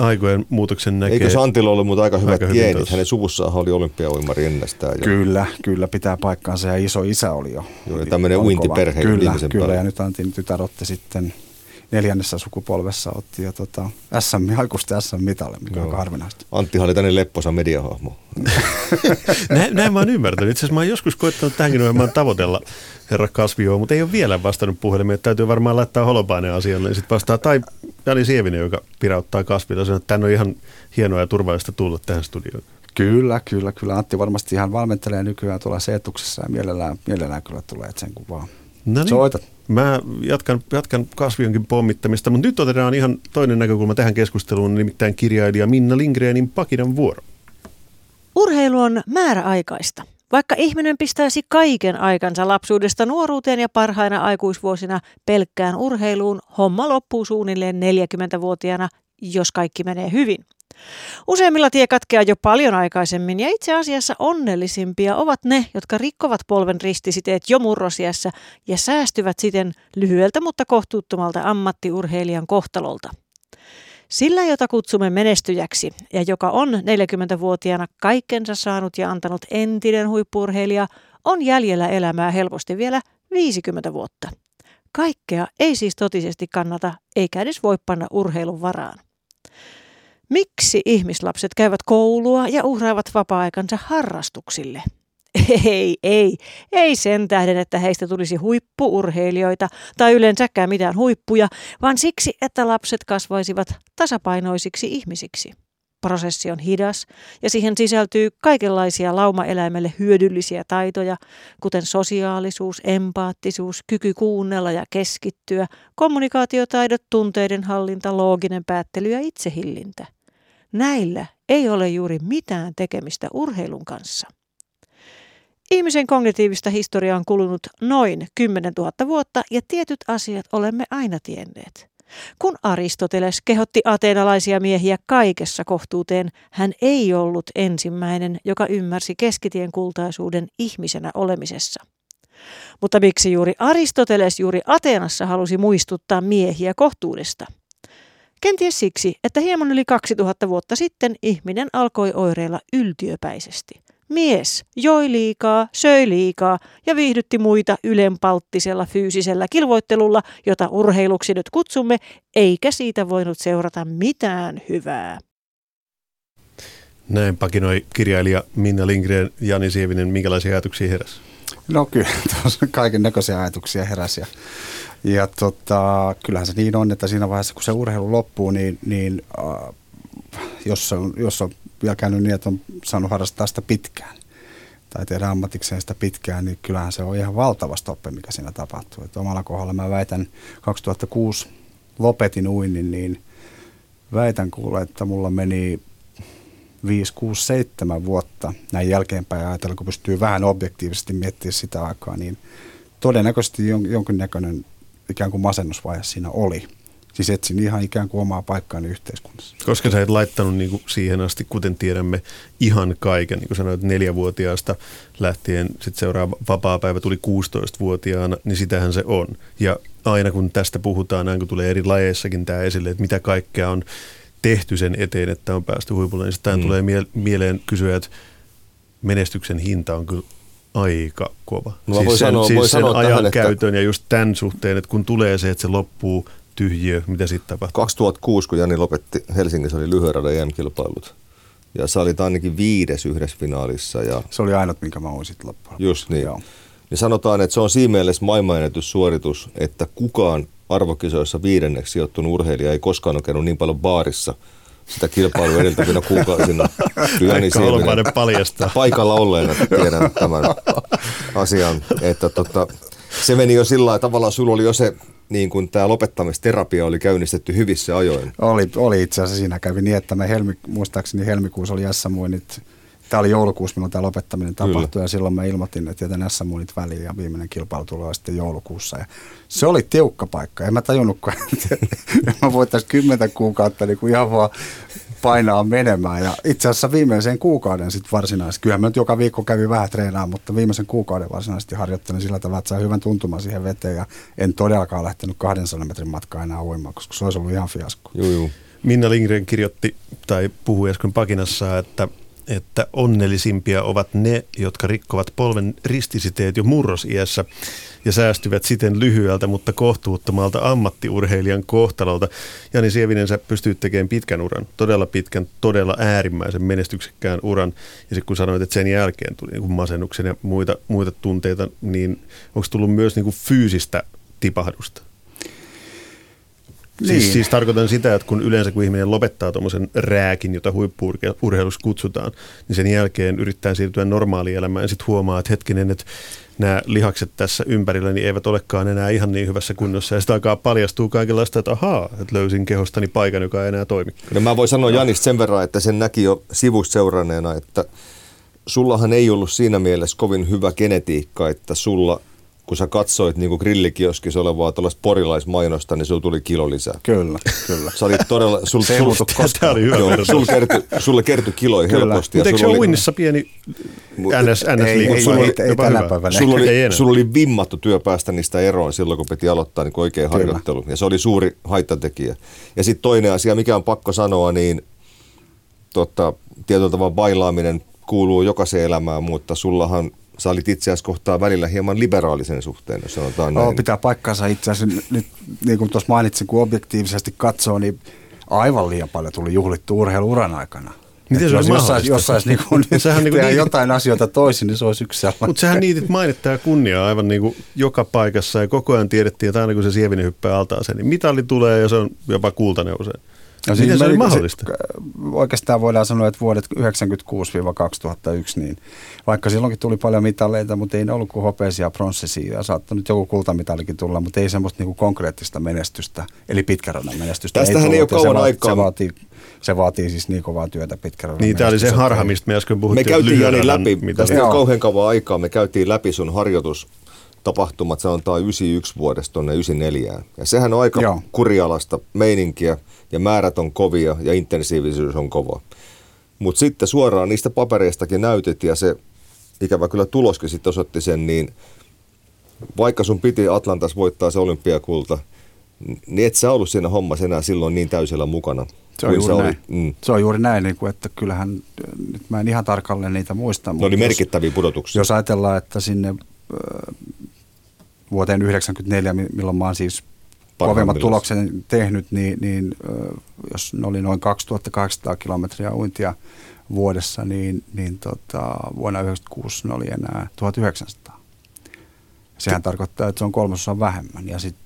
Aikojen muutoksen näkee. Eikö Santilla ollut mutta aika hyvät aika hyvin geenit? Hänen suvussaan oli olympiauimari ennestään. Ja Kyllä, kyllä pitää paikkaansa ja iso isä oli jo. Joo, tämmöinen uintiperhe. Kyllä, kyllä ja nyt Antin tytär otti sitten neljännessä sukupolvessa otti jo tota SM, aikuisten SM-mitalle, mikä Joo. on harvinaista. Antti oli tänne lepposa mediahahmo. (laughs) näin, näin mä oon ymmärtänyt. Itse asiassa mä oon joskus koettanut tähänkin ohjelmaan tavoitella herra Kasvio, mutta ei ole vielä vastannut puhelimeen. Täytyy varmaan laittaa holopaineen asialle. Niin sitten vastaa tai Jani Sievinen, joka pirauttaa Kasvilla. Sanoo, että tämän on ihan hienoa ja turvallista tulla tähän studioon. Kyllä, kyllä, kyllä. Antti varmasti ihan valmentelee nykyään tuolla seetuksessa ja mielellään, mielellään kyllä tulee sen kuvaa. No niin. Soitat. Mä jatkan, jatkan kasvionkin pommittamista, mutta nyt otetaan ihan toinen näkökulma tähän keskusteluun, nimittäin kirjailija Minna Lindgrenin Pakinan vuoro. Urheilu on määräaikaista. Vaikka ihminen pistäisi kaiken aikansa lapsuudesta nuoruuteen ja parhaina aikuisvuosina pelkkään urheiluun, homma loppuu suunnilleen 40-vuotiaana, jos kaikki menee hyvin. Useimmilla tie katkeaa jo paljon aikaisemmin ja itse asiassa onnellisimpia ovat ne, jotka rikkovat polven ristisiteet jo murrosiässä ja säästyvät siten lyhyeltä mutta kohtuuttomalta ammattiurheilijan kohtalolta. Sillä, jota kutsumme menestyjäksi ja joka on 40-vuotiaana kaikkensa saanut ja antanut entinen huippurheilija, on jäljellä elämää helposti vielä 50 vuotta. Kaikkea ei siis totisesti kannata eikä edes voi panna urheilun varaan. Miksi ihmislapset käyvät koulua ja uhraavat vapaa-aikansa harrastuksille? (laughs) Ei, ei, ei sen tähden, että heistä tulisi huippuurheilijoita tai yleensäkään mitään huippuja, vaan siksi, että lapset kasvaisivat tasapainoisiksi ihmisiksi. Prosessi on hidas ja siihen sisältyy kaikenlaisia laumaeläimelle hyödyllisiä taitoja, kuten sosiaalisuus, empaattisuus, kyky kuunnella ja keskittyä, kommunikaatiotaidot, tunteiden hallinta, looginen päättely ja itsehillintä. Näillä ei ole juuri mitään tekemistä urheilun kanssa. Ihmisen kognitiivista historiaa on kulunut noin 10 000 vuotta ja tietyt asiat olemme aina tienneet. Kun Aristoteles kehotti ateenalaisia miehiä kaikessa kohtuuteen, hän ei ollut ensimmäinen, joka ymmärsi keskitien kultaisuuden ihmisenä olemisessa. Mutta miksi juuri Aristoteles juuri Ateenassa halusi muistuttaa miehiä kohtuudesta? Kenties siksi, että hieman yli 2000 vuotta sitten ihminen alkoi oireilla yltiöpäisesti. Mies joi liikaa, söi liikaa ja viihdytti muita ylenpalttisella fyysisellä kilvoittelulla, jota urheiluksi nyt kutsumme, eikä siitä voinut seurata mitään hyvää. Näin pakinoi kirjailija Minna Lindgren, Jani Sievinen, minkälaisia ajatuksia heräsi? No kyllä, (laughs) tuossa kaiken näköisiä ajatuksia heräsi ja ja tota, kyllähän se niin on, että siinä vaiheessa kun se urheilu loppuu, niin, niin äh, jos, on, jos on vielä käynyt niin, että on saanut harrastaa sitä pitkään tai tehdä ammatikseen sitä pitkään, niin kyllähän se on ihan valtava stoppe, mikä siinä tapahtuu. Että omalla kohdalla mä väitän, 2006 lopetin uinnin, niin väitän kuule, että mulla meni 5, 6, 7 vuotta näin jälkeenpäin ajatella, kun pystyy vähän objektiivisesti miettimään sitä aikaa, niin todennäköisesti jonkinnäköinen ikään kuin masennusvaihe siinä oli. Siis etsin ihan ikään kuin omaa paikkaani yhteiskunnassa. Koska sä et laittanut niin kuin siihen asti, kuten tiedämme, ihan kaiken. Niin kuin sanoit, neljävuotiaasta lähtien, sitten seuraava vapaa-päivä tuli 16-vuotiaana, niin sitähän se on. Ja aina kun tästä puhutaan, näin kun tulee eri lajeissakin tämä esille, että mitä kaikkea on tehty sen eteen, että on päästy huipulle, niin sitten mm. tulee mieleen kysyä, että menestyksen hinta on kyllä aika kova. No siis sen, sanoa, siis sen ajan tähän, käytön ja just tämän suhteen, että kun tulee se, että se loppuu tyhjiö, mitä sitten tapahtuu? 2006, kun Jani lopetti, Helsingissä oli lyhyen radan EM-kilpailut. Ja sä olit ainakin viides yhdessä finaalissa. Ja... Se oli ainut, minkä mä voin sitten loppuun. Just niin. Joo. Niin sanotaan, että se on siinä mielessä maailmanennätyssuoritus, että kukaan arvokisoissa viidenneksi sijoittunut urheilija ei koskaan ole käynyt niin paljon baarissa – sitä kilpailua edeltävinä kuukausina. Jani (laughs) Sieminen paljastaa. Paikalla olleena tiedän tämän asian, että tota, se meni jo sillä tavalla, tavallaan sulla oli jo se niin kuin tämä lopettamisterapia oli käynnistetty hyvissä ajoin. Oli, oli itse asiassa siinä kävi niin, että me helmi, muistaakseni helmikuussa oli S-muinit Tämä oli joulukuussa, milloin tämä lopettaminen tapahtui Kyllä. ja silloin mä ilmoitin, että jätän S-muunit väliin ja viimeinen kilpailu tulee sitten joulukuussa. Ja se oli tiukka paikka. En mä tajunnutkaan, että mä voitaisiin kymmentä kuukautta niin kuin ihan vaan painaa menemään. Ja itse asiassa viimeisen kuukauden sitten varsinaisesti, kyllähän mä nyt joka viikko kävin vähän treenaa, mutta viimeisen kuukauden varsinaisesti harjoittelin sillä tavalla, että saa hyvän tuntuman siihen veteen ja en todellakaan lähtenyt 200 metrin matkaa enää uimaan, koska se olisi ollut ihan fiasko. Joo, joo. Minna Lindgren kirjoitti tai puhui äsken Pakinassa, että että onnellisimpia ovat ne, jotka rikkovat polven ristisiteet jo murrosiässä ja säästyvät siten lyhyeltä, mutta kohtuuttomalta ammattiurheilijan kohtalolta. Jani Sievinen, sä pystyt tekemään pitkän uran, todella pitkän, todella äärimmäisen menestyksekkään uran. Ja sitten kun sanoit, että sen jälkeen tuli niin masennuksen ja muita, muita tunteita, niin onko tullut myös niin kuin fyysistä tipahdusta? Siis, niin. Siis, siis tarkoitan sitä, että kun yleensä kun ihminen lopettaa tuommoisen rääkin, jota huippuurheiluksi kutsutaan, niin sen jälkeen yrittää siirtyä normaalielämään ja sitten huomaa, että hetkinen, että nämä lihakset tässä ympärillä niin eivät olekaan enää ihan niin hyvässä kunnossa. Ja sitä aikaa paljastuu kaikenlaista, että ahaa, että löysin kehostani paikan, joka ei enää toimi. No mä voin sanoa Janista sen verran, että sen näki jo sivuseuranneena, että sullahan ei ollut siinä mielessä kovin hyvä genetiikka, että sulla kun sä katsoit niin kuin grillikioskissa olevaa tuollaista porilaismainosta, niin sulla tuli kilo lisää. Kyllä, kyllä. Sä olit todella... Sul, se sul, Tämä oli hyvä joo, sul kerty, sulle kertyi kiloja kyllä. helposti. Mutta eikö se ole uinnissa pieni ns, ns ei, ei, sulla ei, ei, tänä päivänä. Sulla oli, sulla oli vimmattu työ päästä niistä eroon silloin, kun piti aloittaa niin oikein kyllä. harjoittelu. Ja se oli suuri haittatekijä. Ja sitten toinen asia, mikä on pakko sanoa, niin tota, tietyllä tavalla bailaaminen kuuluu jokaiseen elämään, mutta sullahan sä olit itse asiassa kohtaa välillä hieman liberaalisen suhteen, jos sanotaan näin. No, pitää paikkaansa itse asiassa. Nyt, niin kuin tuossa mainitsin, kun objektiivisesti katsoo, niin aivan liian paljon tuli juhlittu urheiluuran aikana. Miten se on jossain, jossain niin kuin, sehän niin kuin jotain asioita toisin, niin se olisi yksi sellainen. Mutta sehän niitit mainittaa kunniaa aivan niin kuin joka paikassa ja koko ajan tiedettiin, että aina kun se sievinen hyppää altaaseen, niin mitali tulee ja se on jopa kulta nousee. No Miten se on mahdollista? Se, oikeastaan voidaan sanoa, että vuodet 1996-2001, niin vaikka silloinkin tuli paljon mitaleita, mutta ei ne ollut kuin hopeisia, pronssisia ja saattoi nyt joku kultamitalikin tulla, mutta ei semmoista niinku konkreettista menestystä, eli pitkäradan menestystä. Tästähän ei, ei ole kauan se aikaa. Se vaatii, se vaatii siis niin kovaa työtä pitkäradan Niin, tämä oli se harha, mistä me äsken puhuttiin. Me käytiin Jani läpi, tästä ei ole kauhean kauan aikaa, me käytiin läpi sun harjoitus tapahtumat, sanotaan 91 vuodesta tuonne 94. Ja sehän on aika Joo. kurialasta meininkiä ja määrät on kovia ja intensiivisyys on kova. Mutta sitten suoraan niistä papereistakin näytit ja se ikävä kyllä tuloskin sitten osoitti sen, niin vaikka sun piti Atlantas voittaa se olympiakulta, niin et sä ollut siinä hommassa enää silloin niin täysillä mukana. Se on, juuri näin. Mm. se on juuri näin, niin kuin, että kyllähän, nyt mä en ihan tarkalleen niitä muista. Ne oli merkittäviä pudotuksia. Jos ajatellaan, että sinne vuoteen 1994, milloin mä oon siis kovemmat tuloksen tehnyt, niin, niin jos ne oli noin 2800 kilometriä uintia vuodessa, niin, niin tota, vuonna 1996 ne oli enää 1900. Sehän tarkoittaa, että se on kolmasosa vähemmän. Ja sitten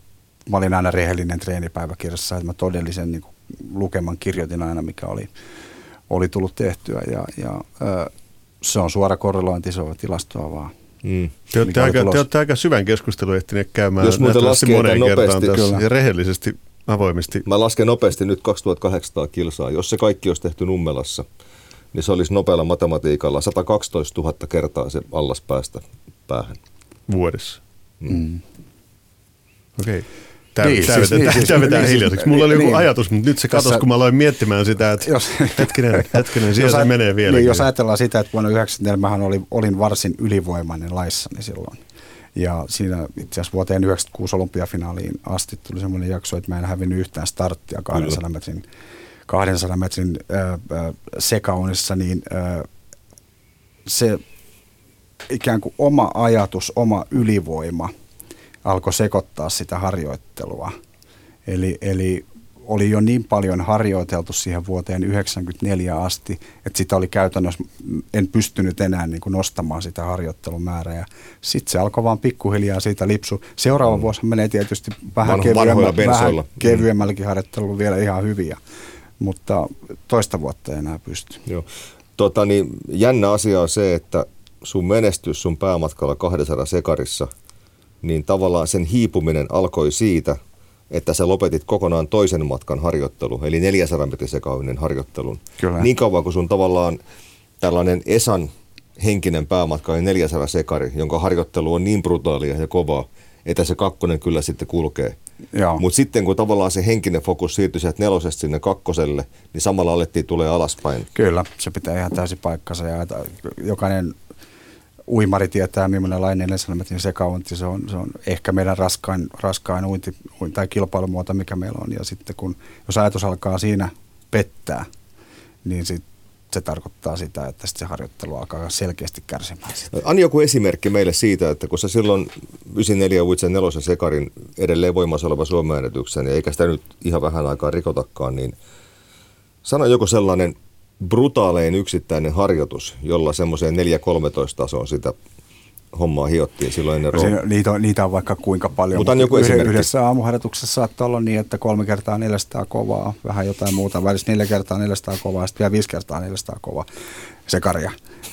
mä olin aina rehellinen treenipäiväkirjassa, että mä todellisen niin kuin, lukeman kirjoitin aina, mikä oli, oli tullut tehtyä. Ja, ja ö, se on suora korrelointi, se on tilastoa vaan. Mm. Te, olette aika, te olette aika syvän keskustelun ehtineet käymään Jos muuten laskee moneen kertaan tässä kyllä. ja rehellisesti, avoimesti. Mä lasken nopeasti nyt 2800 kilsaa. Jos se kaikki olisi tehty Nummelassa, niin se olisi nopealla matematiikalla 112 000 kertaa se allas päästä päähän. Vuodessa? Mm. mm. Okei. Okay. Tämä, niin, tämä, siis, vetää, niin, siis, tämä vetää niin, hiljaiseksi. Mulla oli niin, joku ajatus, mutta nyt se katosi, kun mä aloin miettimään sitä, että jos, hetkinen, hetkinen, siellä se menee vielä. Niin, jos ajatellaan sitä, että vuonna 1994 mä olin, olin varsin ylivoimainen laissani silloin. Ja siinä itse asiassa vuoteen 96 olympiafinaaliin asti tuli semmoinen jakso, että mä en hävinnyt yhtään starttia 200 metrin, 200 metrin äh, äh, sekaunissa, niin äh, se ikään kuin oma ajatus, oma ylivoima – alkoi sekoittaa sitä harjoittelua. Eli, eli oli jo niin paljon harjoiteltu siihen vuoteen 1994 asti, että sitä oli käytännössä, en pystynyt enää niin kuin nostamaan sitä harjoittelumäärää. Ja sitten se alkoi vaan pikkuhiljaa siitä lipsu. Seuraava mm. vuosi menee tietysti vähän, kevyemmä, vähän mm. kevyemmälläkin harjoittelulla vielä ihan hyviä, mutta toista vuotta ei enää pysty. Joo. Tota, niin, jännä asia on se, että sun menestys sun päämatkalla 200 sekarissa – niin tavallaan sen hiipuminen alkoi siitä, että sä lopetit kokonaan toisen matkan harjoittelu, eli 400 metrin sekaavinen harjoittelun. Kyllä. Niin kauan kuin sun tavallaan tällainen Esan henkinen päämatka oli 400 sekari, jonka harjoittelu on niin brutaalia ja kovaa, että se kakkonen kyllä sitten kulkee. Mutta sitten kun tavallaan se henkinen fokus siirtyi sieltä nelosesta sinne kakkoselle, niin samalla alettiin tulee alaspäin. Kyllä, se pitää ihan täysin paikkansa. Ja jokainen uimari tietää, millainen lainen 400 metrin sekaunti. Se on, se on ehkä meidän raskain, raskain uinti, tai kilpailumuoto, mikä meillä on. Ja sitten kun, jos ajatus alkaa siinä pettää, niin sit se tarkoittaa sitä, että sit se harjoittelu alkaa selkeästi kärsimään. Sitä. Ani joku esimerkki meille siitä, että kun sä silloin 94 Uitsen nelosen sekarin edelleen voimassa oleva suomen ja eikä sitä nyt ihan vähän aikaa rikotakaan, niin sano joku sellainen brutaalein yksittäinen harjoitus, jolla semmoiseen 4-13 tasoon sitä hommaa hiottiin silloin ennen se, niitä, on, niitä on vaikka kuinka paljon. Mutta joku esimerkki. Yhdessä aamuharjoituksessa saattaa olla niin, että kolme kertaa 400 kovaa, vähän jotain muuta, välissä neljä kertaa 400 kovaa, sitten vielä viisi kertaa 400 kovaa se karja.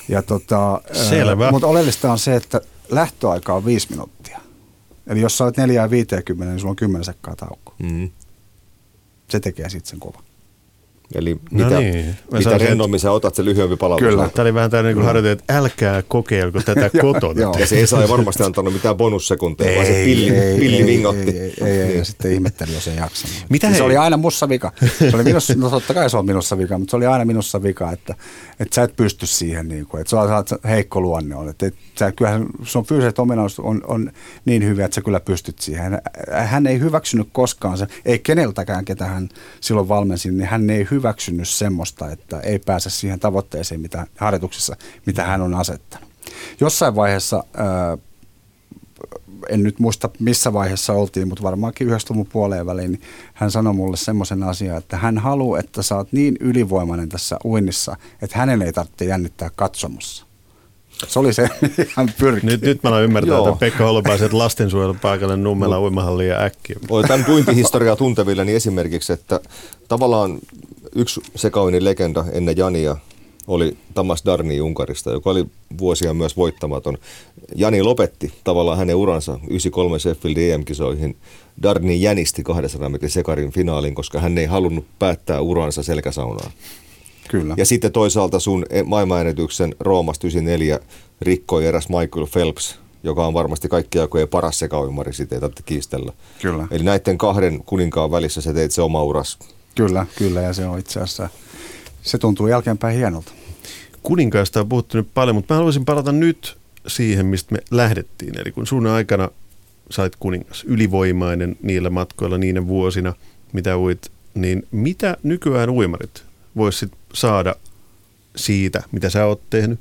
Ja tota, Selvä. Mutta oleellista on se, että lähtöaika on viisi minuuttia. Eli jos sä olet 4 50, niin sulla on 10 sekkaa tauko. Mm. Se tekee sitten sen kovan. Eli no mitä, niin. mitä rennommin sä otat, se lyhyempi palautus. Kyllä. Tämä oli vähän tämmöinen niin harjoite, että älkää kokeilko (laughs) tätä kotona. ja se ei saa varmasti antanut mitään bonussekunteja, vaan se pilli, ei, pilli ei, vingotti. Ei, ei, ei, ei, ja sitten ihmetteli, jos ei jaksa. Mitä se oli aina mussa vika. Se oli minussa, no totta kai se on minussa vika, mutta se oli aina minussa vika, että, että sä et pysty siihen, niin kuin, että sulla heikko luonne on. Että, että sä, kyllähän sun fyysiset ominaisuus on, on niin hyviä, että sä kyllä pystyt siihen. Hän ei hyväksynyt koskaan se, ei keneltäkään, ketä hän silloin valmensi, niin hän ei hyväksynyt semmoista, että ei pääse siihen tavoitteeseen mitä harjoituksessa, mitä hän on asettanut. Jossain vaiheessa, ää, en nyt muista missä vaiheessa oltiin, mutta varmaankin 90-luvun puoleen väliin, niin hän sanoi mulle semmoisen asian, että hän haluaa, että sä oot niin ylivoimainen tässä uinnissa, että hänen ei tarvitse jännittää katsomossa. Se oli se, (laughs) ihan pyrkki. Nyt, nyt mä olen ymmärtänyt, että Pekka Holopaisen lastensuojelupaikalle Nummela uimahalliin ja äkkiä. Tämän uintihistoriaa tunteville niin esimerkiksi, että tavallaan yksi sekauinin legenda ennen Jania oli Tamas Darni Unkarista, joka oli vuosia myös voittamaton. Jani lopetti tavallaan hänen uransa 93 Sheffield EM-kisoihin. Darni jänisti 200 metrin sekarin finaalin, koska hän ei halunnut päättää uransa selkäsaunaan. Kyllä. Ja sitten toisaalta sun e- maailmanennätyksen Roomasta 94 rikkoi eräs Michael Phelps, joka on varmasti kaikki aikojen paras sekauimari, sitä ei tarvitse kiistellä. Kyllä. Eli näiden kahden kuninkaan välissä sä teit se oma uras. Kyllä, kyllä, ja se on itse asiassa, se tuntuu jälkeenpäin hienolta. Kuninkaista on puhuttu nyt paljon, mutta mä haluaisin palata nyt siihen, mistä me lähdettiin. Eli kun sun aikana sait kuningas, ylivoimainen niillä matkoilla, niinä vuosina, mitä uit, niin mitä nykyään uimarit voisit saada siitä, mitä sä oot tehnyt?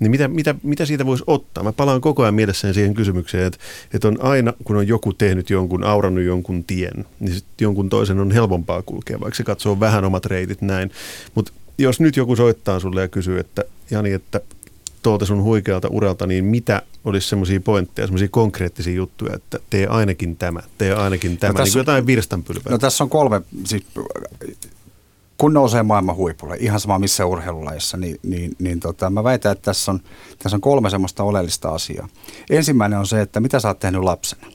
Niin mitä, mitä, mitä siitä voisi ottaa? Mä palaan koko ajan mielessäni siihen kysymykseen, että, että on aina, kun on joku tehnyt jonkun, aurannut jonkun tien, niin sit jonkun toisen on helpompaa kulkea, vaikka se katsoo vähän omat reitit näin. Mutta jos nyt joku soittaa sulle ja kysyy, että Jani, että tuolta sun huikealta uralta, niin mitä olisi semmoisia pointteja, semmoisia konkreettisia juttuja, että tee ainakin tämä, tee ainakin tämä, no tässä, niin jotain virstanpylvää? No tässä on kolme, siis kun nousee maailman huipulle, ihan sama missä urheilulajissa, niin, niin, niin tota, mä väitän, että tässä on, tässä on kolme semmoista oleellista asiaa. Ensimmäinen on se, että mitä sä oot tehnyt lapsena?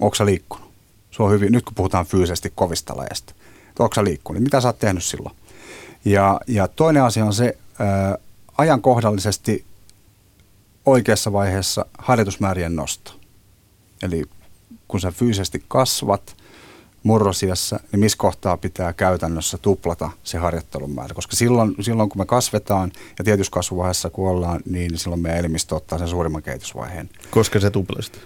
Onko sä liikkunut? Se on hyvin, nyt kun puhutaan fyysisesti kovista lajeista. Onko sä liikkunut? Mitä sä oot tehnyt silloin? Ja, ja toinen asia on se ää, ajankohdallisesti oikeassa vaiheessa harjoitusmäärien nosto. Eli kun sä fyysisesti kasvat – murrosiassa, niin missä kohtaa pitää käytännössä tuplata se harjoittelun määrä. Koska silloin, silloin kun me kasvetaan ja tietyssä kasvuvaiheessa kuollaan, niin silloin meidän elimistö ottaa sen suurimman kehitysvaiheen. Koska se tuplasit?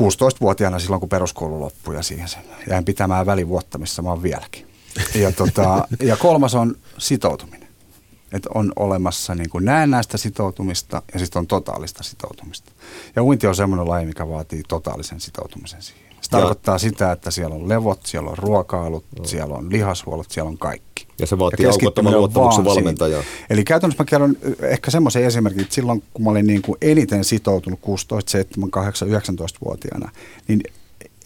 16-vuotiaana silloin, kun peruskoulu loppui ja siihen sen. Jäin pitämään välivuotta, missä mä oon vieläkin. Ja, (laughs) tota, ja kolmas on sitoutuminen. Että on olemassa niin kuin näennäistä sitoutumista ja sitten on totaalista sitoutumista. Ja uinti on semmoinen laji, mikä vaatii totaalisen sitoutumisen siihen. Se tarkoittaa sitä, että siellä on levot, siellä on ruokailut, no. siellä on lihashuollot, siellä on kaikki. Ja se vaatii aukottoman luottamuksen valmentajaa. Eli käytännössä mä kerron ehkä semmoisen esimerkin, että silloin kun mä olin niin kuin eniten sitoutunut 16, 7, 8, 19-vuotiaana, niin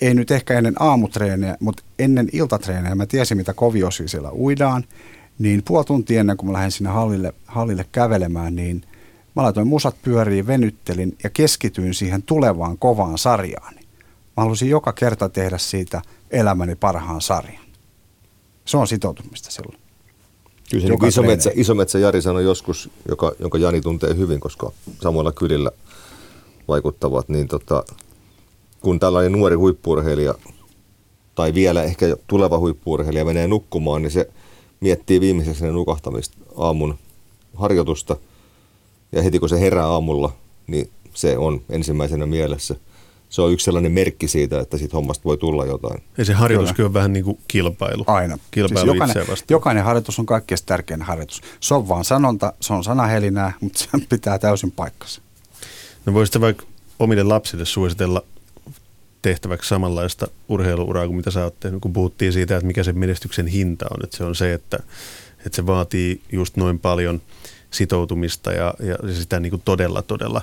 ei nyt ehkä ennen aamutreeniä, mutta ennen iltatreeniä mä tiesin, mitä koviosia siellä uidaan, niin puoli tuntia ennen kuin mä lähdin sinne hallille, hallille kävelemään, niin mä laitoin musat pyöriin, venyttelin ja keskityin siihen tulevaan kovaan sarjaan. Mä halusin joka kerta tehdä siitä elämäni parhaan sarjan. Se on sitoutumista silloin. Kyllä se niin Isometsä, Isometsä Jari sanoi joskus, joka, jonka Jani tuntee hyvin, koska samoilla kylillä vaikuttavat, niin tota, kun tällainen nuori huippurheilija tai vielä ehkä tuleva huippurheilija menee nukkumaan, niin se miettii viimeiseksi ne nukahtamista aamun harjoitusta. Ja heti kun se herää aamulla, niin se on ensimmäisenä mielessä – se on yksi sellainen merkki siitä, että siitä hommasta voi tulla jotain. Ja se harjoituskin on vähän niin kuin kilpailu. Aina. Kilpailu siis jokainen, vastaan. jokainen harjoitus on kaikkein tärkein harjoitus. Se on vaan sanonta, se on sanahelinää, mutta se pitää täysin paikkansa. No voisitte vaikka omille lapsille suositella tehtäväksi samanlaista urheiluuraa kuin mitä sä oot tehnyt, kun puhuttiin siitä, että mikä se menestyksen hinta on. Että se on se, että, että se vaatii just noin paljon sitoutumista ja, ja sitä niin kuin todella, todella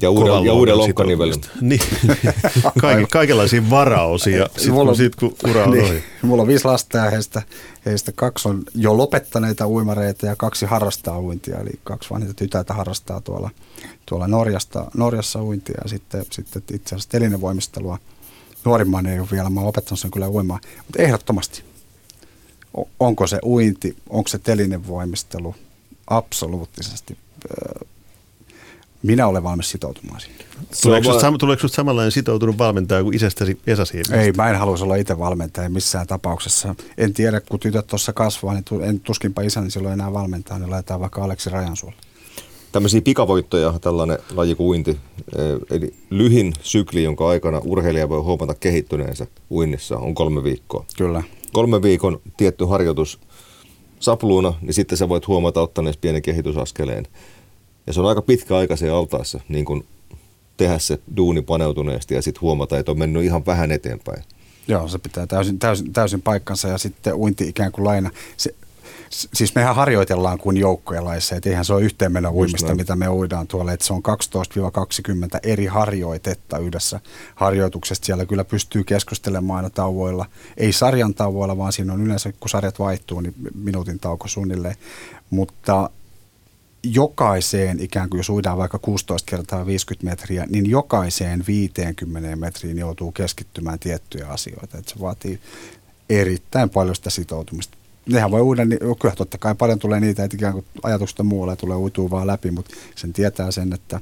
ja uuden, ja uuden lonkkanivelin. Niin, (laughs) Kaik, kaikenlaisia varaosia, sitten kun, sit, kun ura on niin, ohi. Mulla on viisi lasta ja heistä, heistä kaksi on jo lopettaneita uimareita ja kaksi harrastaa uintia. Eli kaksi vanhinta tytärtä harrastaa tuolla, tuolla Norjasta, Norjassa uintia ja sitten, sitten itse asiassa telinevoimistelua. Nuorimman ei ole vielä, mä oon opettanut sen kyllä uimaan. Mutta ehdottomasti, onko se uinti, onko se telinevoimistelu absoluuttisesti minä olen valmis sitoutumaan siihen. Tuleeko, va- sam- tuleeko samanlainen sitoutunut valmentaja kuin isästäsi Esa Ei, mä en haluaisi olla itse valmentaja missään tapauksessa. En tiedä, kun tytöt tuossa kasvaa, niin en tuskinpa isäni silloin enää valmentaa, niin laitetaan vaikka Aleksi Rajansuolle. Tämmöisiä pikavoittoja tällainen laji kuin uinti, eh, eli lyhin sykli, jonka aikana urheilija voi huomata kehittyneensä uinnissa, on kolme viikkoa. Kyllä. Kolme viikon tietty harjoitus sapluuna, niin sitten sä voit huomata ottaneessa pienen kehitysaskeleen. Ja se on aika pitkä aika se altaessa niin kun tehdä se duuni paneutuneesti ja sitten huomata, että on mennyt ihan vähän eteenpäin. Joo, se pitää täysin, täysin, täysin paikkansa ja sitten uinti ikään kuin laina. Se, siis mehän harjoitellaan kuin joukkojen laissa, että eihän se ole yhteenmeno uimista, mitä me uidaan tuolla, että se on 12-20 eri harjoitetta yhdessä harjoituksesta. Siellä kyllä pystyy keskustelemaan aina tauoilla, ei sarjan tauoilla, vaan siinä on yleensä, kun sarjat vaihtuu, niin minuutin tauko suunnilleen. Mutta jokaiseen, ikään kuin jos uidaan vaikka 16 kertaa 50 metriä, niin jokaiseen 50 metriin joutuu keskittymään tiettyjä asioita. Että se vaatii erittäin paljon sitä sitoutumista. Nehän voi uida, niin kyllä totta kai paljon tulee niitä, että ikään kuin ajatuksesta muualla tulee uitua vaan läpi, mutta sen tietää sen, että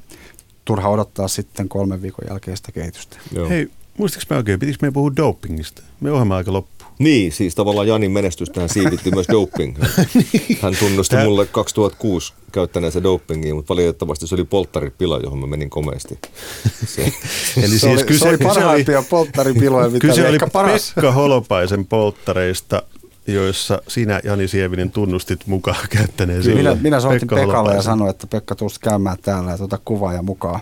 turha odottaa sitten kolmen viikon jälkeistä kehitystä. Joo. Hei, muistaks mä oikein, pitikö me puhua dopingista? Me ohjelma aika loppu. Niin, siis tavallaan Janin menestystähän siivitti myös (laughs) doping. niin. Hän tunnusti Tää... mulle 2006 käyttäneensä dopingia, mutta valitettavasti se oli polttaripila, johon mä menin komeasti. (laughs) Se, Eli se siis oli, kyse, se oli parhaimpia kyse polttaripiloja, mitä kyse oli paras. Pekka Holopaisen polttareista, joissa sinä, Jani Sievinen, tunnustit mukaan käyttäneen Minä, minä soitin Pekka Pekalle ja sanoin, että Pekka, tuosta käymään täällä ja tuota kuvaa ja mukaan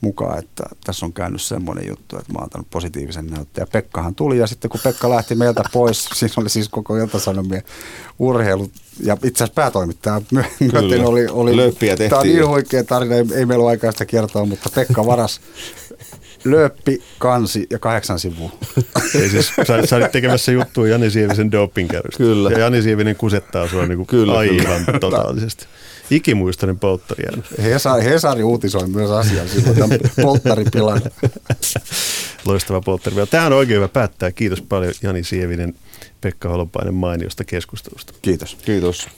mukaan, että tässä on käynyt semmoinen juttu, että mä oon antanut positiivisen näytteen. Ja Pekkahan tuli ja sitten kun Pekka lähti meiltä pois, (laughs) siinä oli siis koko Ilta-Sanomien urheilu ja itse asiassa päätoimittaja myöten oli, oli tämä on niin huikea tarina, ei, ei meillä ole aikaa sitä kertoa, mutta Pekka varas lööppi, kansi ja kahdeksan sivua. Ei siis, sä, sä olit tekemässä juttua Jani Sievisen dopingkäystä. Kyllä. Ja Jani Sievinen kusettaa sua niin kuin kyllä, aivan kyllä. totaalisesti. Ikimuistainen polttari Hesari, Hesari uutisoi myös asian silloin polttaripilan. Loistava polttari. Tämä on oikein hyvä päättää. Kiitos paljon Jani Sievinen, Pekka Holopainen mainiosta keskustelusta. Kiitos. Kiitos.